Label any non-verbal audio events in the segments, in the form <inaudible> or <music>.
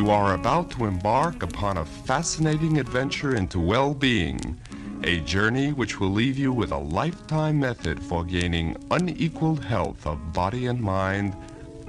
You are about to embark upon a fascinating adventure into well being, a journey which will leave you with a lifetime method for gaining unequaled health of body and mind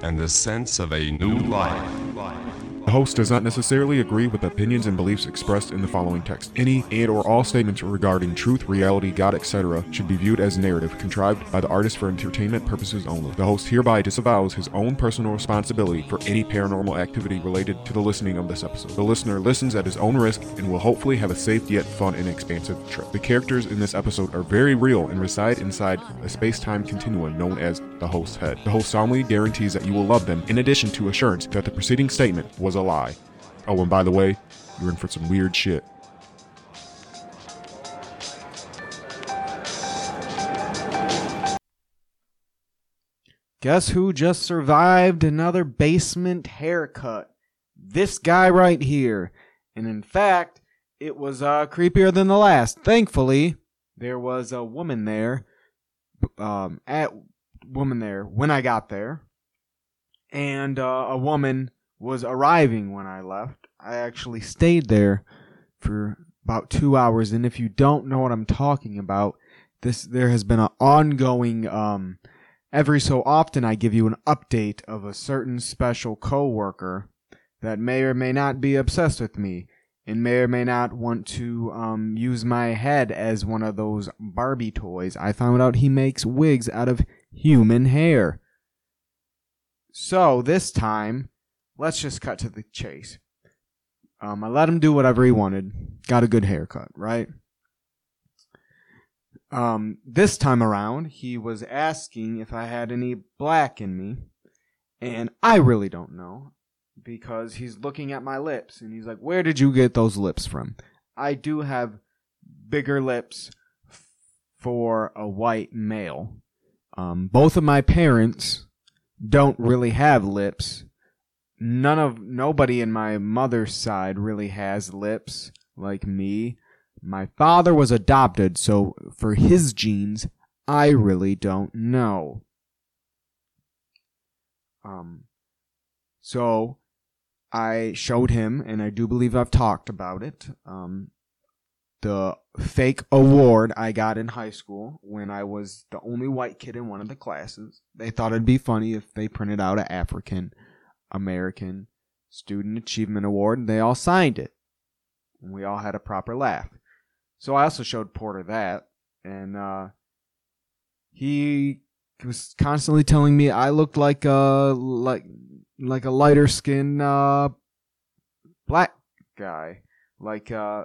and the sense of a new life. The host does not necessarily agree with opinions and beliefs expressed in the following text. Any and or all statements regarding truth, reality, God, etc. should be viewed as narrative contrived by the artist for entertainment purposes only. The host hereby disavows his own personal responsibility for any paranormal activity related to the listening of this episode. The listener listens at his own risk and will hopefully have a safe yet fun and expansive trip. The characters in this episode are very real and reside inside a space-time continuum known as the host's head. The host solemnly guarantees that you will love them in addition to assurance that the preceding statement was a lie. Oh, and by the way, you're in for some weird shit. Guess who just survived another basement haircut? This guy right here. And in fact, it was uh, creepier than the last. Thankfully, there was a woman there, um, at woman there when I got there, and uh, a woman was arriving when I left. I actually stayed there for about two hours, and if you don't know what I'm talking about, this there has been an ongoing. Um, every so often, I give you an update of a certain special coworker that may or may not be obsessed with me, and may or may not want to um, use my head as one of those Barbie toys. I found out he makes wigs out of human hair. So this time, let's just cut to the chase. Um, I let him do whatever he wanted. Got a good haircut, right? Um, this time around, he was asking if I had any black in me, and I really don't know because he's looking at my lips and he's like, "Where did you get those lips from?" I do have bigger lips f- for a white male. Um, both of my parents don't really have lips. None of nobody in my mother's side really has lips like me. My father was adopted, so for his genes, I really don't know. Um, so I showed him, and I do believe I've talked about it. Um, the fake award I got in high school when I was the only white kid in one of the classes. They thought it'd be funny if they printed out an African American Student Achievement Award, and they all signed it. And we all had a proper laugh. So I also showed Porter that, and uh, he was constantly telling me I looked like a like like a lighter skinned uh, black guy. Like uh,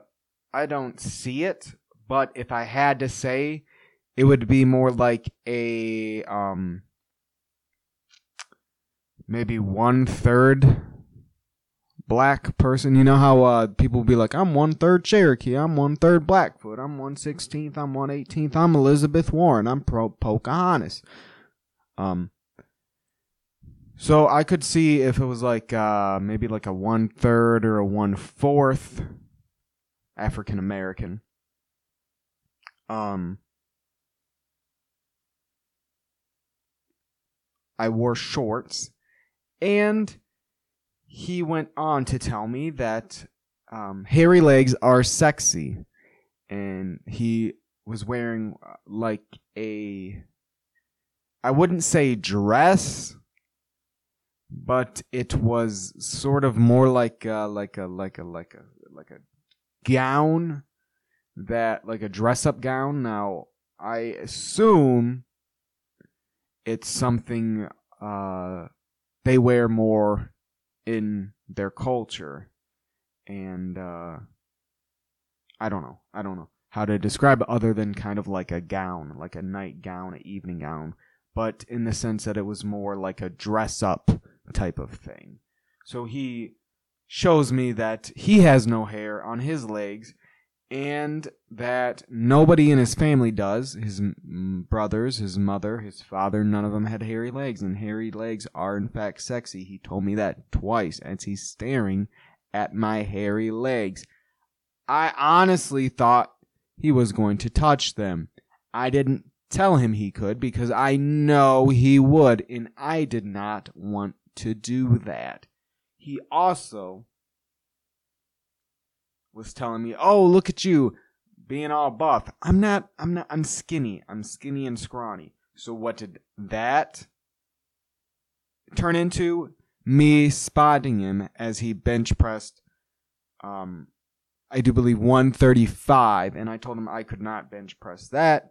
I don't see it, but if I had to say, it would be more like a um maybe one third black person. You know how uh, people be like, I'm one third Cherokee, I'm one third Blackfoot, I'm one sixteenth, I'm one eighteenth, I'm Elizabeth Warren, I'm pro Pocahontas. Um. So I could see if it was like uh, maybe like a one third or a one fourth African American. Um. I wore shorts, and he went on to tell me that um, hairy legs are sexy, and he was wearing uh, like a I wouldn't say dress, but it was sort of more like a, like a like a like a like a gown that like a dress up gown. Now I assume it's something uh, they wear more in their culture, and uh, I don't know. I don't know how to describe it other than kind of like a gown, like a night gown, an evening gown, but in the sense that it was more like a dress up type of thing. So he shows me that he has no hair on his legs and that nobody in his family does. His brothers, his mother, his father, none of them had hairy legs, and hairy legs are in fact sexy. He told me that twice as he's staring at my hairy legs. I honestly thought he was going to touch them. I didn't tell him he could because I know he would, and I did not want to do that. He also was telling me, "Oh, look at you being all buff." I'm not. I'm not. I'm skinny. I'm skinny and scrawny. So what did that turn into? Me spotting him as he bench pressed. Um, I do believe 135, and I told him I could not bench press that.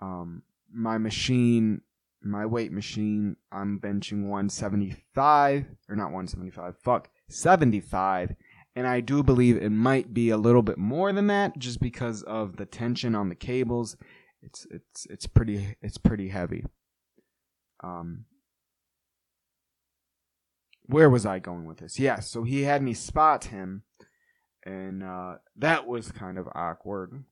Um, my machine, my weight machine, I'm benching 175 or not 175. Fuck, 75 and I do believe it might be a little bit more than that just because of the tension on the cables. It's it's it's pretty it's pretty heavy. Um where was I going with this? Yes, yeah, so he had me spot him and uh, that was kind of awkward.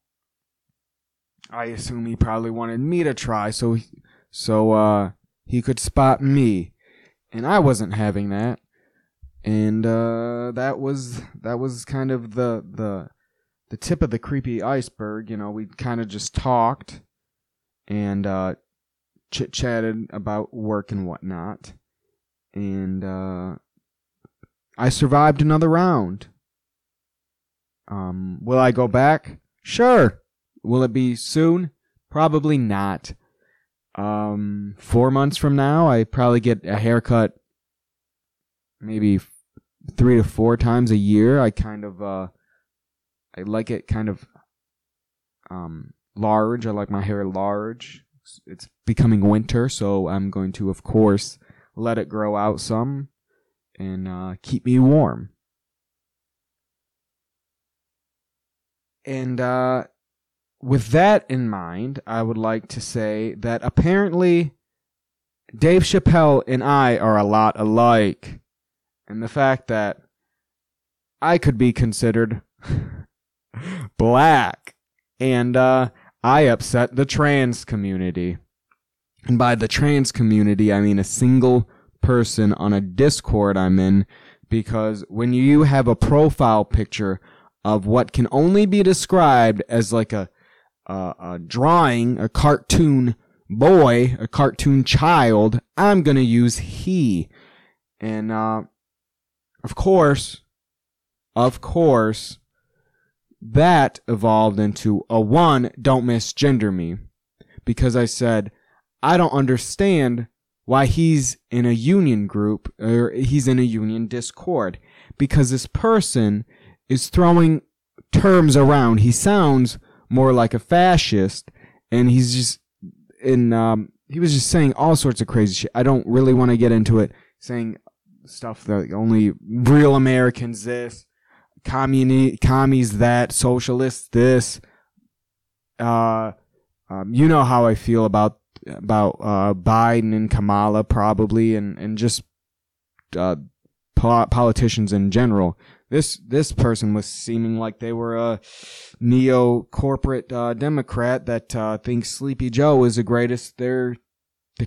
I assume he probably wanted me to try so he, so uh, he could spot me. And I wasn't having that and uh, that was that was kind of the the the tip of the creepy iceberg. You know, we kind of just talked and uh, chit chatted about work and whatnot, and uh, I survived another round. Um, will I go back? Sure. Will it be soon? Probably not. Um, four months from now, I probably get a haircut maybe three to four times a year. I kind of uh, I like it kind of um, large. I like my hair large. It's becoming winter, so I'm going to, of course, let it grow out some and uh, keep me warm. And uh, with that in mind, I would like to say that apparently Dave Chappelle and I are a lot alike and the fact that I could be considered <laughs> black and uh, I upset the trans community. And by the trans community, I mean a single person on a Discord I'm in because when you have a profile picture of what can only be described as like a, a, a drawing, a cartoon boy, a cartoon child, I'm to use he. And uh, of course, of course, that evolved into a one, don't misgender me. Because I said, I don't understand why he's in a union group or he's in a union discord. Because this person is throwing terms around. He sounds more like a fascist and he's just in um he was just saying all sorts of crazy shit. I don't really want to get into it saying stuff that only real Americans this, communi- commies that, socialists this. Uh, um, you know how I feel about about uh, Biden and Kamala probably, and and just uh, po- politicians in general. This this person was seeming like they were a neo corporate uh, Democrat that uh, thinks Sleepy Joe is the greatest there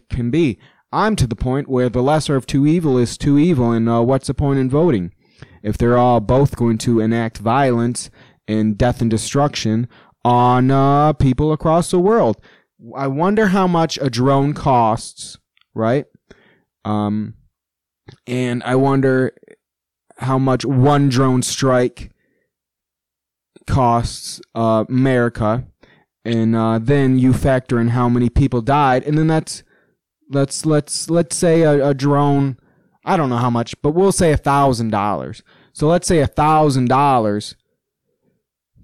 can be. I'm to the point where the lesser of two evil is two evil, and uh, what's the point in voting? If they're all both going to enact violence and death and destruction on uh, people across the world. I wonder how much a drone costs, right? Um, and I wonder how much one drone strike costs uh, America, and uh, then you factor in how many people died, and then that's let's let's let's say a, a drone i don't know how much but we'll say a thousand dollars. So let's say a thousand dollars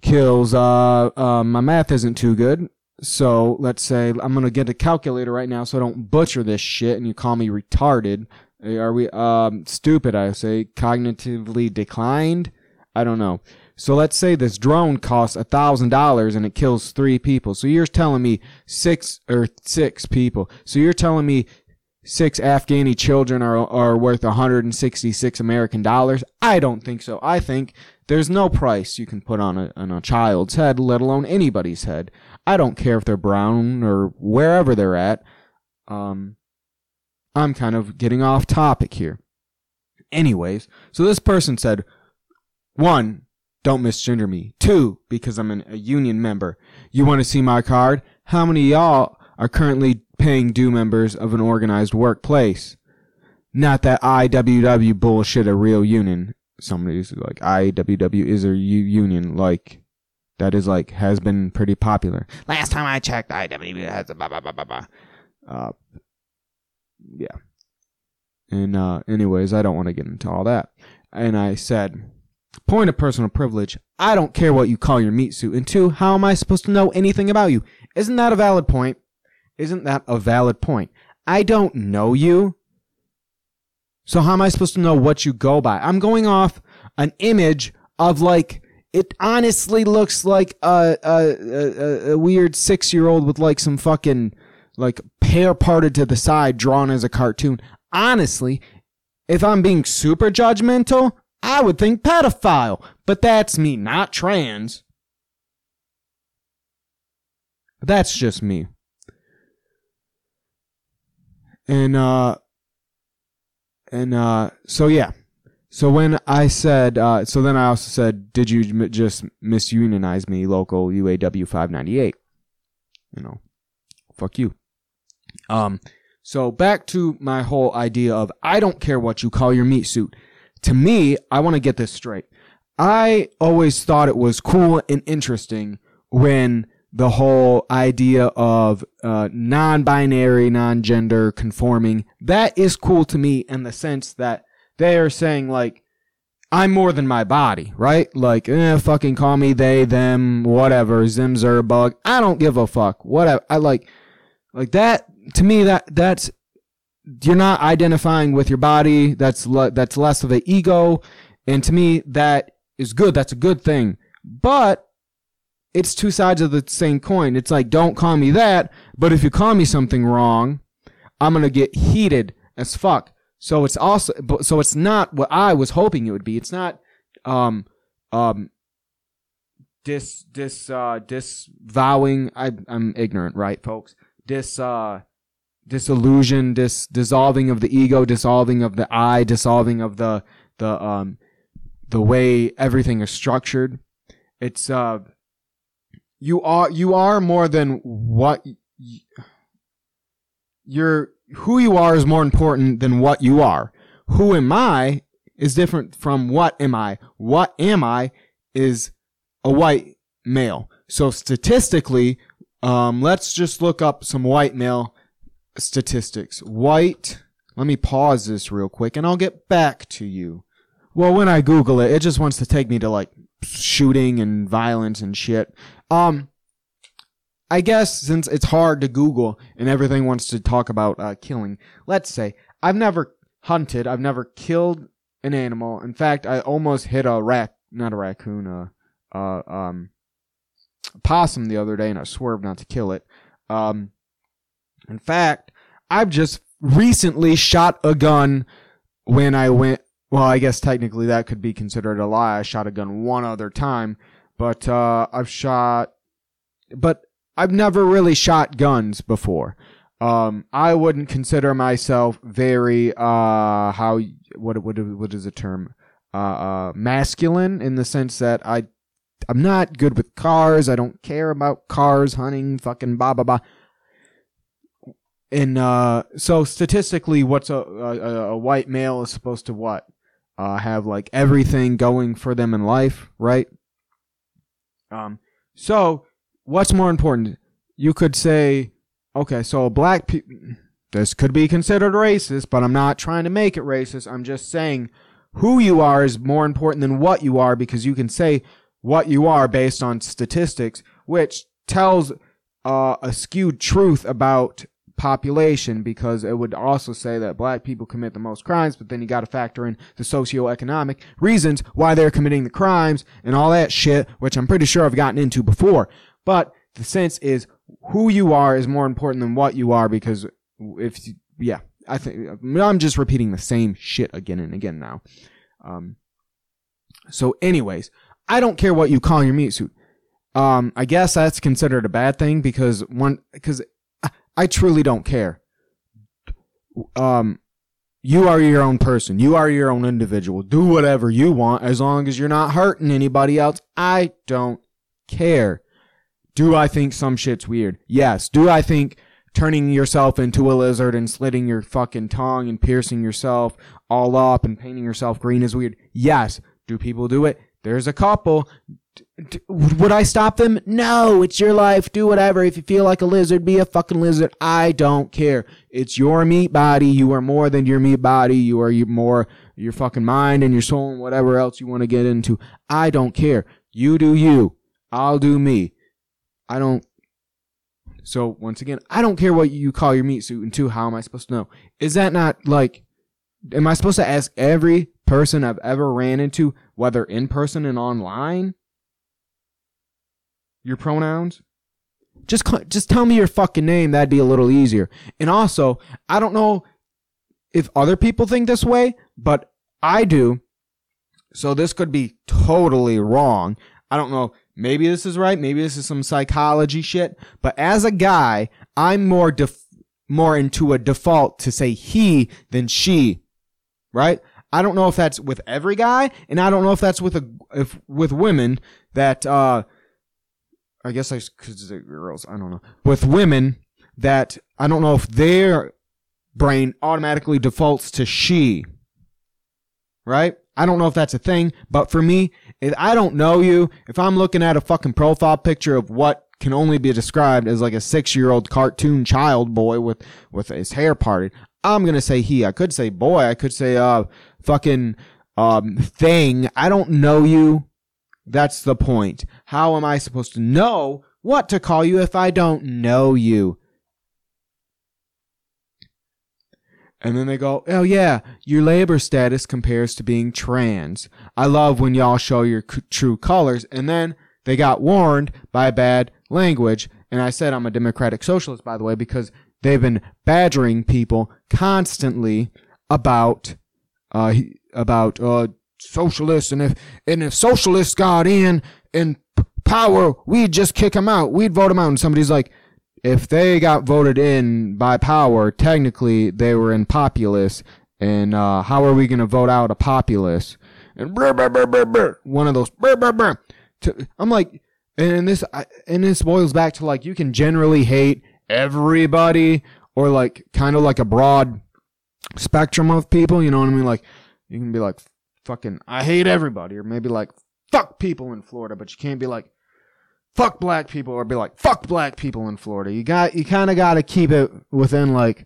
kills uh, uh my math isn't too good. So let's say i'm gonna get a calculator right now so i don't butcher this shit and you call me retarded. Are we um stupid i say. Cognitively declined? I don't know so let's say this drone costs a thousand dollars and it kills three people. So you're telling me six or six people. So you're telling me six Afghani children are are worth 166 American dollars? I don't think so. I think there's no price you can put on a on a child's head, let alone anybody's head. I don't care if they're brown or wherever they're at. Um, I'm kind of getting off topic here. Anyways, so this person said, one, don't misgender me. Two, because I'm an, a union member. You want to see my card? How many y'all are currently paying due members of an organized workplace? Not that IWW bullshit a real union. somebody's like IWW is a union like that is like has been pretty popular. Last time I checked, IWW has a blah blah blah blah blah. Uh, yeah. And uh, anyways, I don't want to get into all that. And I said, point of personal privilege. I don't care what you call your meat suit. And two, how am I supposed to know anything about you? Isn't that a valid point? Isn't that a valid point? I don't know you. So how am I supposed to know what you go by? I'm going off an image of like it honestly looks like a a, a, a weird six year old with like some fucking like hair parted to the side drawn as a cartoon. Honestly, if I'm being super judgmental, I would think pedophile. But that's me, not trans. That's just me. And uh and uh so yeah. So when I said uh so then I also said did you m- just misunionize me local UAW 598? You know. Fuck you. Um so back to my whole idea of I don't care what you call your meat suit. To me, I want to get this straight. I always thought it was cool and interesting when the whole idea of uh, non-binary, non-gender conforming that is cool to me in the sense that they are saying like I'm more than my body, right? Like, eh, fucking call me they, them, whatever, zim, zer, bug. I don't give a fuck. Whatever. I like, like that. To me, that that's you're not identifying with your body. That's le- that's less of an ego, and to me, that is good. That's a good thing. But it's two sides of the same coin. It's like, don't call me that, but if you call me something wrong, I'm gonna get heated as fuck. So it's also, so it's not what I was hoping it would be. It's not, um, um, dis, dis, uh, disvowing. I, I'm ignorant, right, folks? Dis, uh, disillusion, dis, dissolving of the ego, dissolving of the I, dissolving of the, the, um, the way everything is structured. It's, uh, you are you are more than what y- you're who you are is more important than what you are. Who am i is different from what am i. What am i is a white male. So statistically um, let's just look up some white male statistics white let me pause this real quick and i'll get back to you well when i google it it just wants to take me to like shooting and violence and shit um, I guess since it's hard to Google and everything wants to talk about uh, killing, let's say I've never hunted, I've never killed an animal. In fact, I almost hit a rac, not a raccoon, uh, uh, um, possum the other day, and I swerved not to kill it. Um, in fact, I've just recently shot a gun when I went. Well, I guess technically that could be considered a lie. I shot a gun one other time but uh, I've shot, but I've never really shot guns before. Um, I wouldn't consider myself very uh, how what what what is the term uh, uh, masculine in the sense that I I'm not good with cars. I don't care about cars, hunting, fucking blah blah blah. And uh, so statistically, what's a, a a white male is supposed to what uh, have like everything going for them in life, right? Um, so what's more important? You could say, okay, so black people, this could be considered racist, but I'm not trying to make it racist. I'm just saying who you are is more important than what you are because you can say what you are based on statistics, which tells uh, a skewed truth about population because it would also say that black people commit the most crimes, but then you got to factor in the socioeconomic reasons why they're committing the crimes and all that shit, which I'm pretty sure I've gotten into before. But the sense is who you are is more important than what you are because if, yeah, I think I'm just repeating the same shit again and again now. Um, so anyways, I don't care what you call your meat suit. Um, I guess that's considered a bad thing because one, because I truly don't care. Um, you are your own person. You are your own individual. Do whatever you want as long as you're not hurting anybody else. I don't care. Do I think some shit's weird? Yes. Do I think turning yourself into a lizard and slitting your fucking tongue and piercing yourself all up and painting yourself green is weird? Yes. Do people do it? There's a couple. Would I stop them? No, it's your life. Do whatever. If you feel like a lizard, be a fucking lizard. I don't care. It's your meat body. You are more than your meat body. You are you more your fucking mind and your soul and whatever else you want to get into. I don't care. You do you. I'll do me. I don't. So once again, I don't care what you call your meat suit. And two, how am I supposed to know? Is that not like? Am I supposed to ask every person I've ever ran into, whether in person and online, your pronouns? Just just tell me your fucking name. That'd be a little easier. And also, I don't know if other people think this way, but I do. So this could be totally wrong. I don't know. Maybe this is right. Maybe this is some psychology shit. But as a guy, I'm more def- more into a default to say he than she. Right? I don't know if that's with every guy, and I don't know if that's with a if with women that uh I guess I could say girls. I don't know. With women that I don't know if their brain automatically defaults to she. Right? I don't know if that's a thing, but for me, if I don't know you, if I'm looking at a fucking profile picture of what can only be described as like a six year old cartoon child boy with, with his hair parted, I'm gonna say he. I could say boy. I could say, uh, fucking, um, thing. I don't know you. That's the point. How am I supposed to know what to call you if I don't know you? And then they go, oh yeah, your labor status compares to being trans. I love when y'all show your c- true colors. And then they got warned by bad language. And I said I'm a democratic socialist, by the way, because they've been badgering people constantly about, uh, about, uh, socialists. And if, and if socialists got in, in power, we'd just kick them out. We'd vote them out. And somebody's like, if they got voted in by power, technically they were in populace. And uh, how are we going to vote out a populace? And one of those. To, I'm like, and this and this boils back to like you can generally hate everybody or like kind of like a broad spectrum of people. You know what I mean? Like you can be like fucking I hate everybody, or maybe like fuck people in Florida, but you can't be like fuck black people or be like fuck black people in Florida. You got you kind of got to keep it within like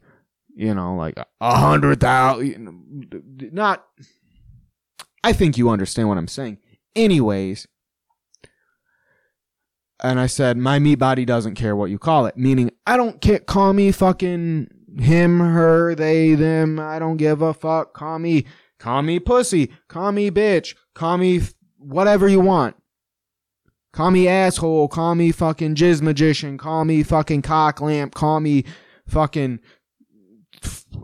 you know like a hundred thousand. Not. I think you understand what I'm saying. Anyways. And I said, my meat body doesn't care what you call it. Meaning, I don't care. Call me fucking him, her, they, them. I don't give a fuck. Call me, call me pussy. Call me bitch. Call me whatever you want. Call me asshole. Call me fucking jizz magician. Call me fucking cock lamp. Call me fucking.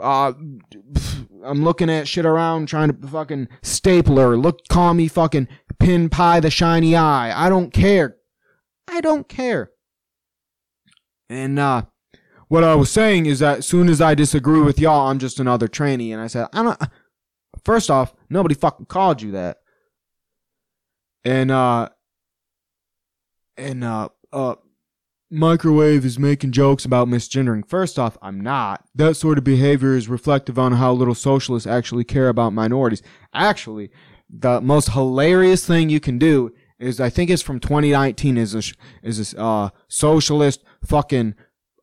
Uh, I'm looking at shit around trying to fucking stapler. Look, call me fucking pin pie the shiny eye. I don't care. I don't care. And uh, what I was saying is that as soon as I disagree with y'all, I'm just another trainee. And I said, I don't. First off, nobody fucking called you that. And uh, and uh, uh, microwave is making jokes about misgendering. First off, I'm not. That sort of behavior is reflective on how little socialists actually care about minorities. Actually, the most hilarious thing you can do is I think it's from 2019 is a is a uh, socialist fucking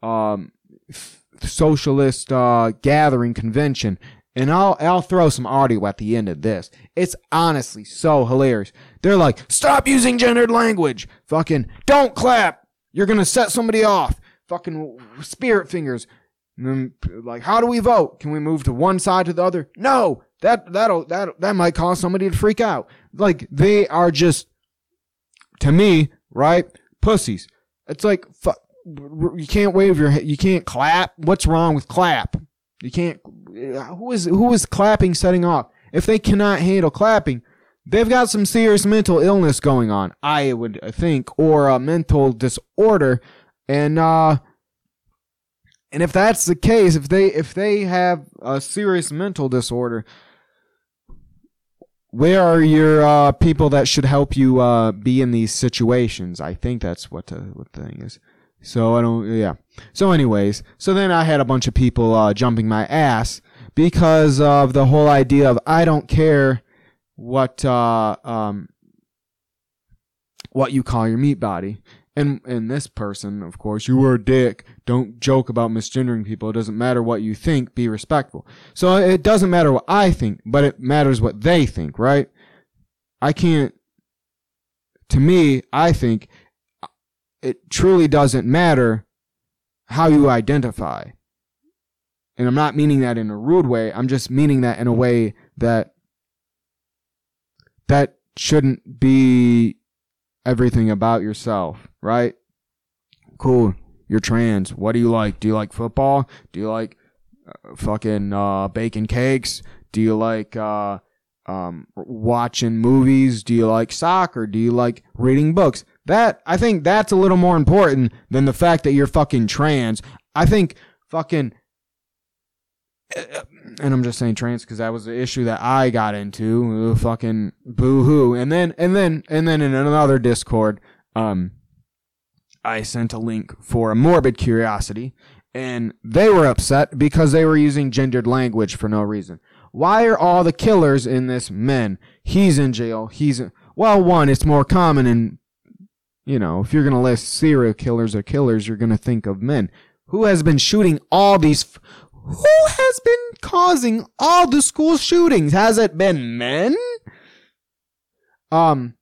um f- socialist uh gathering convention and I'll I'll throw some audio at the end of this. It's honestly so hilarious. They're like, "Stop using gendered language. Fucking don't clap. You're to set somebody off. Fucking spirit fingers." Then, like, "How do we vote? Can we move to one side to the other?" No. That that'll that that might cause somebody to freak out. Like they are just to me, right? Pussies. It's like fu- you can't wave your you can't clap. What's wrong with clap? You can't. Who is who is clapping setting off? If they cannot handle clapping, they've got some serious mental illness going on. I would think, or a mental disorder, and uh, and if that's the case, if they if they have a serious mental disorder, where are your uh, people that should help you uh, be in these situations? I think that's what the, what the thing is. So I don't, yeah. So, anyways, so then I had a bunch of people uh, jumping my ass because of the whole idea of I don't care what uh um what you call your meat body. And and this person, of course, you were a dick. Don't joke about misgendering people. It doesn't matter what you think. Be respectful. So it doesn't matter what I think, but it matters what they think, right? I can't. To me, I think it truly doesn't matter how you identify. And I'm not meaning that in a rude way. I'm just meaning that in a way that that shouldn't be everything about yourself, right? Cool. You're trans. What do you like? Do you like football? Do you like uh, fucking uh, baking cakes? Do you like uh, um, watching movies? Do you like soccer? Do you like reading books? That I think that's a little more important than the fact that you're fucking trans. I think fucking and I'm just saying trans because that was the issue that I got into. fucking boo hoo. And then, and then, and then in another Discord, um, I sent a link for a morbid curiosity, and they were upset because they were using gendered language for no reason. Why are all the killers in this men? He's in jail. He's in, well, one, it's more common in, you know, if you're gonna list serial killers or killers, you're gonna think of men. Who has been shooting all these? F- who has been causing all the school shootings? Has it been men? Um,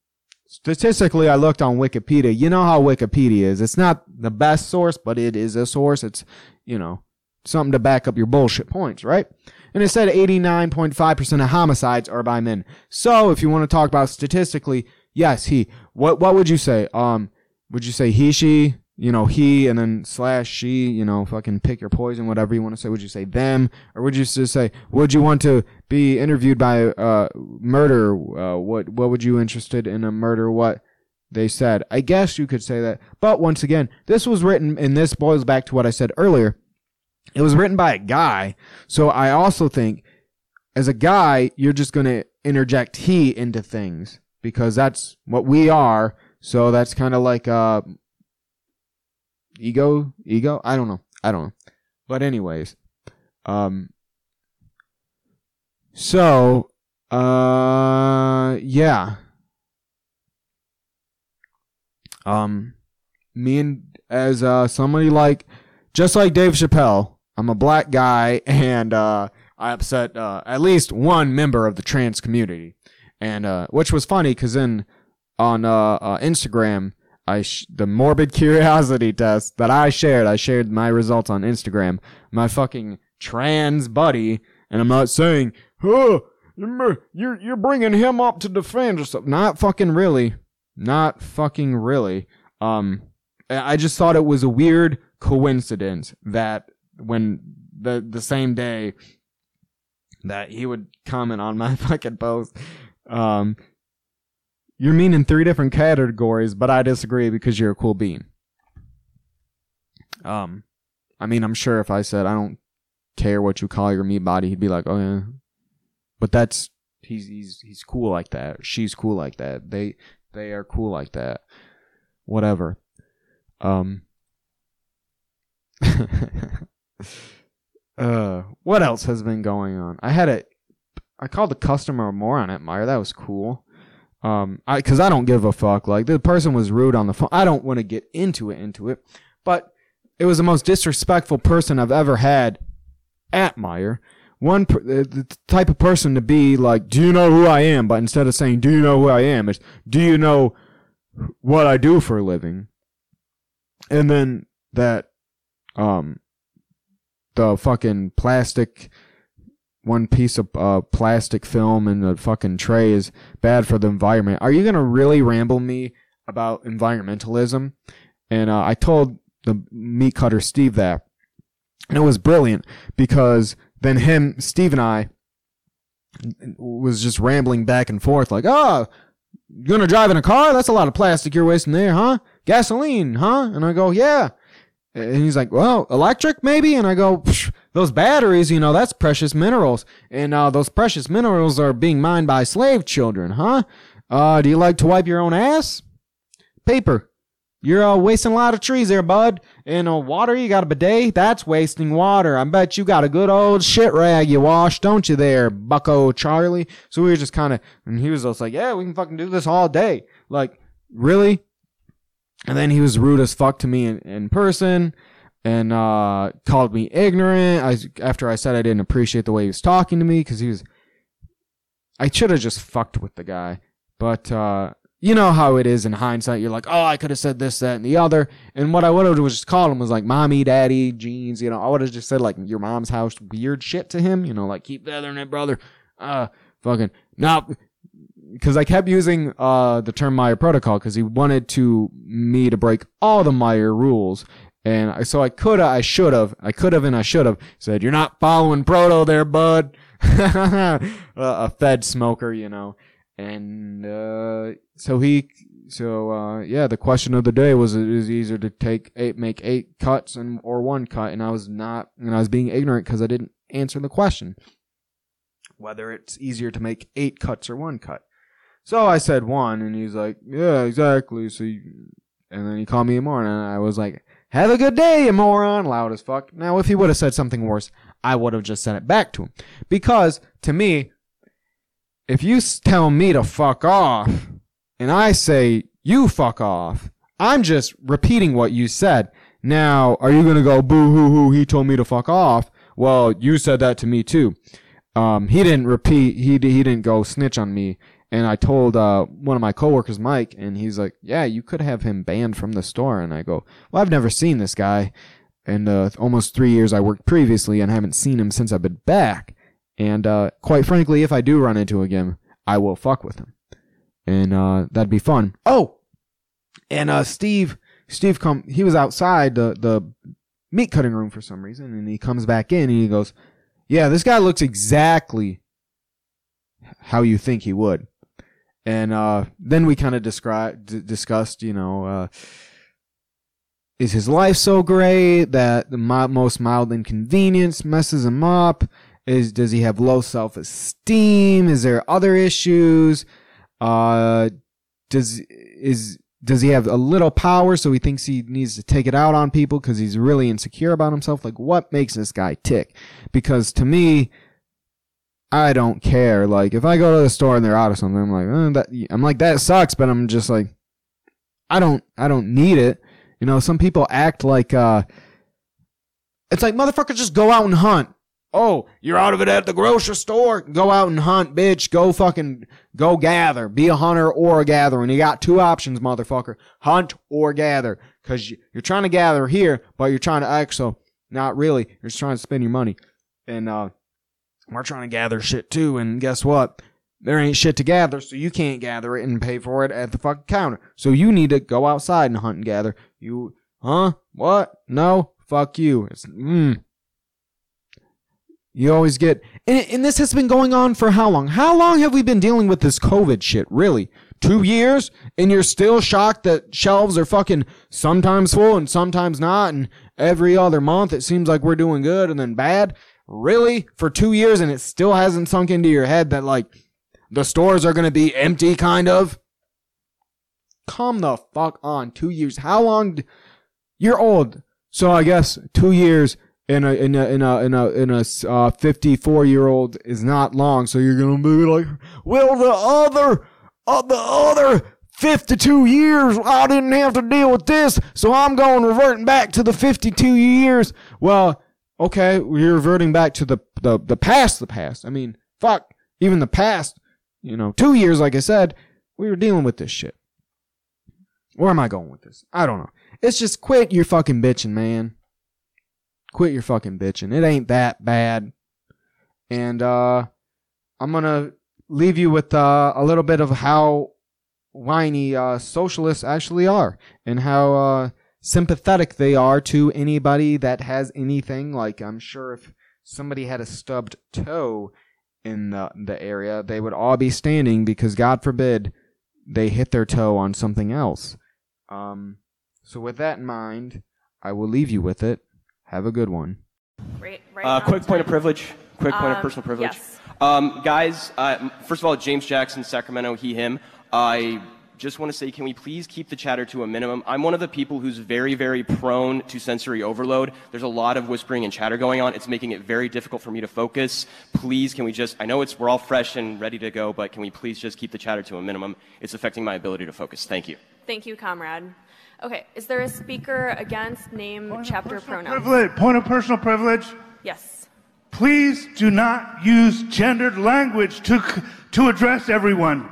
statistically, I looked on Wikipedia. You know how Wikipedia is. It's not the best source, but it is a source. It's, you know, something to back up your bullshit points, right? And it said 89.5% of homicides are by men. So if you want to talk about statistically, yes, he. What, what would you say? Um, would you say he, she? You know, he and then slash she, you know, fucking pick your poison, whatever you want to say. Would you say them? Or would you just say, would you want to be interviewed by uh, murder? Uh, what, what would you interested in a murder? What they said? I guess you could say that. But once again, this was written, and this boils back to what I said earlier. It was written by a guy. So I also think as a guy, you're just going to interject he into things because that's what we are. So that's kind of like, uh, ego ego? I don't know. I don't know. But anyways um so uh yeah. Um me and as uh somebody like just like dave chappelle i'm a black guy <laughs> and uh i upset uh at least one member of the trans community. And uh which was funny because then on uh, uh instagram I sh- the morbid curiosity test that I shared. I shared my results on Instagram. My fucking trans buddy, and I'm not saying, huh, you're you're bringing him up to defend yourself. Not fucking really. Not fucking really. Um, I just thought it was a weird coincidence that when the the same day that he would comment on my <laughs> fucking post, um, you're mean in three different categories, but I disagree because you're a cool bean. Um, I mean, I'm sure if I said I don't care what you call your meat body, he'd be like, "Oh yeah," but that's he's he's he's cool like that. She's cool like that. They they are cool like that. Whatever. Um. <laughs> uh, what else has been going on? I had a, I called the customer a moron at Meijer. That was cool. Um, I because I don't give a fuck. Like the person was rude on the phone. I don't want to get into it, into it, but it was the most disrespectful person I've ever had at Meijer. One the type of person to be like, "Do you know who I am?" But instead of saying, "Do you know who I am?" it's, "Do you know what I do for a living?" And then that, um, the fucking plastic one piece of uh, plastic film in a fucking tray is bad for the environment. Are you gonna really ramble me about environmentalism? And uh, I told the meat cutter Steve that, and it was brilliant because then him, Steve, and I was just rambling back and forth like, oh, you're gonna drive in a car? That's a lot of plastic you're wasting there, huh? Gasoline, huh? And I go, yeah. And he's like, well, electric maybe? And I go, those batteries, you know, that's precious minerals. And uh, those precious minerals are being mined by slave children, huh? Uh, do you like to wipe your own ass? Paper. You're uh, wasting a lot of trees there, bud. And uh, water, you got a bidet? That's wasting water. I bet you got a good old shit rag you wash, don't you there, bucko Charlie? So we were just kind of, and he was just like, yeah, we can fucking do this all day. Like, really? And then he was rude as fuck to me in, in person and uh, called me ignorant. I, after I said I didn't appreciate the way he was talking to me because he was, I should have just fucked with the guy. But uh, you know how it is in hindsight. You're like, oh, I could have said this, that, and the other. And what I would have just called him was like, mommy, daddy, jeans. You know, I would have just said like your mom's house weird shit to him. You know, like keep feathering it, brother. Uh, fucking no. Because I kept using uh the term Meijer protocol because he wanted to me to break all the Meijer rules. And so I could have, I should have, I could have, and I should have said, "You're not following proto there, bud." <laughs> a Fed smoker, you know. And uh, so he, so uh, yeah, the question of the day was: it is easier to take eight, make eight cuts, and or one cut? And I was not, and I was being ignorant because I didn't answer the question whether it's easier to make eight cuts or one cut. So I said one, and he's like, "Yeah, exactly." So, you, and then he called me a moron, and I was like, "Have a good day, you moron!" Loud as fuck. Now, if he would have said something worse, I would have just sent it back to him, because to me, if you tell me to fuck off, and I say you fuck off, I'm just repeating what you said. Now, are you gonna go boo hoo hoo? He told me to fuck off. Well, you said that to me too. Um, he didn't repeat. He he didn't go snitch on me. And I told uh, one of my coworkers, Mike, and he's like, "Yeah, you could have him banned from the store." And I go, "Well, I've never seen this guy, and uh, almost three years I worked previously, and haven't seen him since I've been back. And uh, quite frankly, if I do run into him again, I will fuck with him, and uh, that'd be fun. Oh, and uh, Steve, Steve, come. He was outside the the meat cutting room for some reason, and he comes back in and he goes, "Yeah, this guy looks exactly how you think he would." And uh, then we kind of described, d- discussed, you know, uh, is his life so great that the mi- most mild inconvenience messes him up? Is does he have low self esteem? Is there other issues? Uh, does is does he have a little power so he thinks he needs to take it out on people because he's really insecure about himself? Like, what makes this guy tick? Because to me, I don't care. Like, if I go to the store and they're out of something, I'm like, eh, that, I'm like, that sucks, but I'm just like, I don't, I don't need it. You know, some people act like, uh, it's like, motherfucker, just go out and hunt. Oh, you're out of it at the grocery store. Go out and hunt, bitch. Go fucking, go gather. Be a hunter or a gatherer. And you got two options, motherfucker. Hunt or gather. Cause you're trying to gather here, but you're trying to so, not really. You're just trying to spend your money. And, uh, we're trying to gather shit too. And guess what? There ain't shit to gather, so you can't gather it and pay for it at the fucking counter. So you need to go outside and hunt and gather. You, huh? What? No? Fuck you. It's, mm. You always get, and, and this has been going on for how long? How long have we been dealing with this COVID shit? Really? Two years? And you're still shocked that shelves are fucking sometimes full and sometimes not, and every other month it seems like we're doing good and then bad? Really? For two years and it still hasn't sunk into your head that like the stores are gonna be empty, kind of? Come the fuck on. Two years. How long? D- you're old. So I guess two years in a in a in a in a in a uh, 54 year old is not long. So you're gonna be like, well, the other uh, the other 52 years, I didn't have to deal with this, so I'm going reverting back to the 52 years. Well, okay, you're reverting back to the the the past, the past. I mean, fuck, even the past. You know, two years, like I said, we were dealing with this shit. Where am I going with this? I don't know. It's just quit your fucking bitching, man. Quit your fucking bitching. It ain't that bad. And uh I'm gonna leave you with uh, a little bit of how whiny uh, socialists actually are and how uh, sympathetic they are to anybody that has anything. Like I'm sure if somebody had a stubbed toe in the the area, they would all be standing because God forbid they hit their toe on something else. Um, so with that in mind, I will leave you with it. Have a good one. Right, right Uh, on quick point of time. privilege. Quick point of Um, personal privilege. yes. Um, guys, uh, first of all, James Jackson, Sacramento, he, him. I just want to say, can we please keep the chatter to a minimum? I'm one of the people who's very, very prone to sensory overload. There's a lot of whispering and chatter going on. It's making it very difficult for me to focus. Please, can we just, I know it's, we're all fresh and ready to go, but can we please just keep the chatter to a minimum? It's affecting my ability to focus. Thank you. Thank you, comrade. Okay, is there a speaker against name, Point chapter, personal pronoun? Privilege. Point of personal privilege. Yes. Please do not use gendered language to, to address everyone.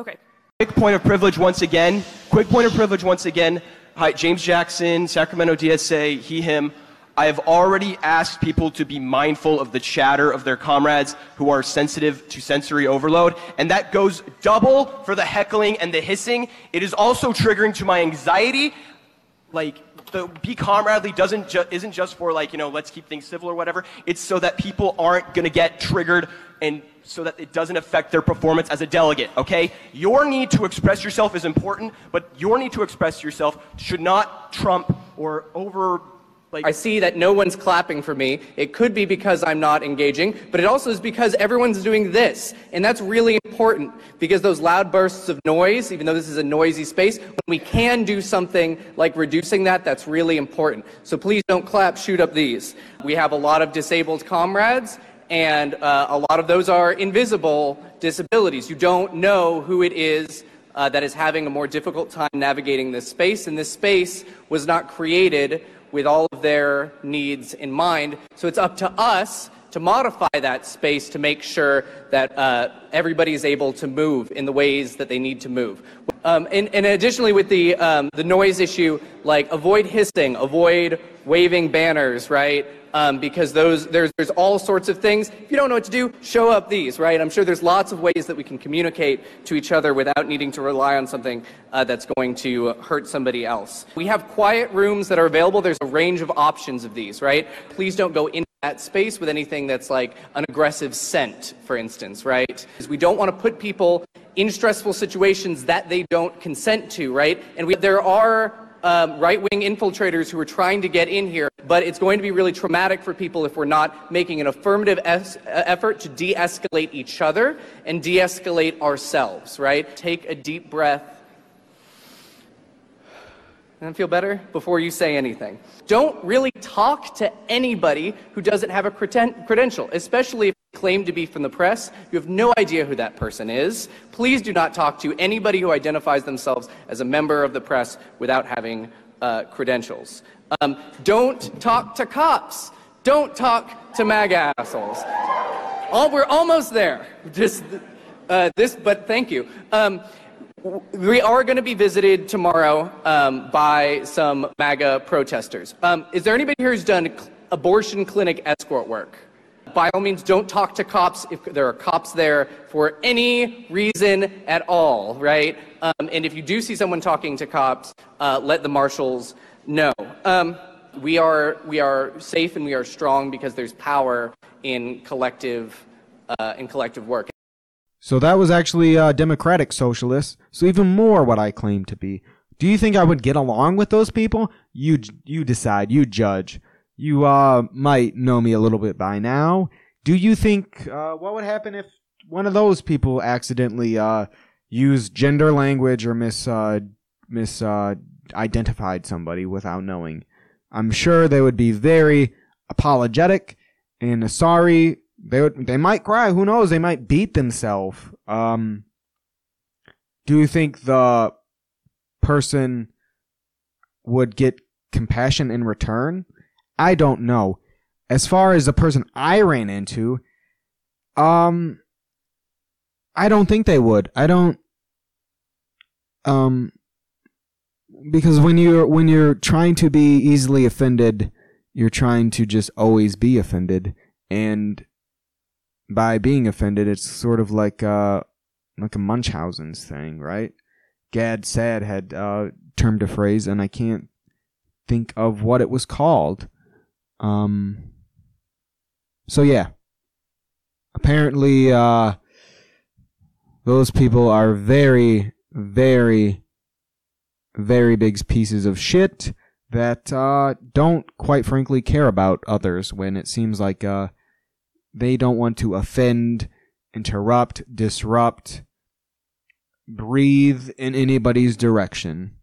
Okay. Quick point of privilege once again. Quick point of privilege once again. Hi, James Jackson, Sacramento DSA, he, him. I have already asked people to be mindful of the chatter of their comrades who are sensitive to sensory overload, and that goes double for the heckling and the hissing. It is also triggering to my anxiety. Like, the be comradely doesn't ju- isn't just for like you know let's keep things civil or whatever. It's so that people aren't gonna get triggered and so that it doesn't affect their performance as a delegate. Okay, your need to express yourself is important, but your need to express yourself should not trump or over like I see that no one's clapping for me. It could be because I'm not engaging, but it also is because everyone's doing this. And that's really important because those loud bursts of noise, even though this is a noisy space, when we can do something like reducing that, that's really important. So please don't clap, shoot up these. We have a lot of disabled comrades, and uh, a lot of those are invisible disabilities. You don't know who it is uh, that is having a more difficult time navigating this space, and this space was not created with all of their needs in mind. So it's up to us to modify that space to make sure that uh, everybody is able to move in the ways that they need to move. Um, and, and additionally, with the, um, the noise issue, like avoid hissing, avoid waving banners, right? Um, because those, there's, there's all sorts of things. If you don't know what to do, show up these, right? I'm sure there's lots of ways that we can communicate to each other without needing to rely on something uh, that's going to hurt somebody else. We have quiet rooms that are available. There's a range of options of these, right? Please don't go in that space with anything that's like an aggressive scent, for instance, right? Because we don't want to put people in stressful situations that they don't consent to, right? And we, there are um, right-wing infiltrators who are trying to get in here, but it's going to be really traumatic for people if we're not making an affirmative es- effort to de-escalate each other and de-escalate ourselves, right? Take a deep breath. And feel better before you say anything. Don't really talk to anybody who doesn't have a creden- credential, especially if they claim to be from the press. You have no idea who that person is. Please do not talk to anybody who identifies themselves as a member of the press without having uh, credentials. Um, don't talk to cops. Don't talk to MAGA assholes. All, we're almost there. Just uh, this, but thank you. Um, we are going to be visited tomorrow um, by some MAGA protesters. Um, is there anybody here who's done abortion clinic escort work? By all means, don't talk to cops if there are cops there for any reason at all, right? Um, and if you do see someone talking to cops, uh, let the marshals know. Um, we are we are safe and we are strong because there's power in collective uh, in collective work. So that was actually uh, democratic socialists. So even more what I claim to be. Do you think I would get along with those people? You you decide. You judge. You uh might know me a little bit by now. Do you think uh, what would happen if one of those people accidentally uh used gender language or mis uh, mis uh, identified somebody without knowing? I'm sure they would be very apologetic and sorry. They would, they might cry. Who knows? They might beat themselves. Um, do you think the person would get compassion in return? I don't know. As far as the person I ran into, um, I don't think they would. I don't, um, because when you're when you're trying to be easily offended, you're trying to just always be offended, and by being offended, it's sort of like uh like a Munchausen's thing, right? Gad Saad had uh, termed a phrase, and I can't think of what it was called. Um. So yeah, apparently, uh, those people are very, very, very big pieces of shit that uh, don't, quite frankly, care about others. When it seems like uh, they don't want to offend, interrupt, disrupt, breathe in anybody's direction.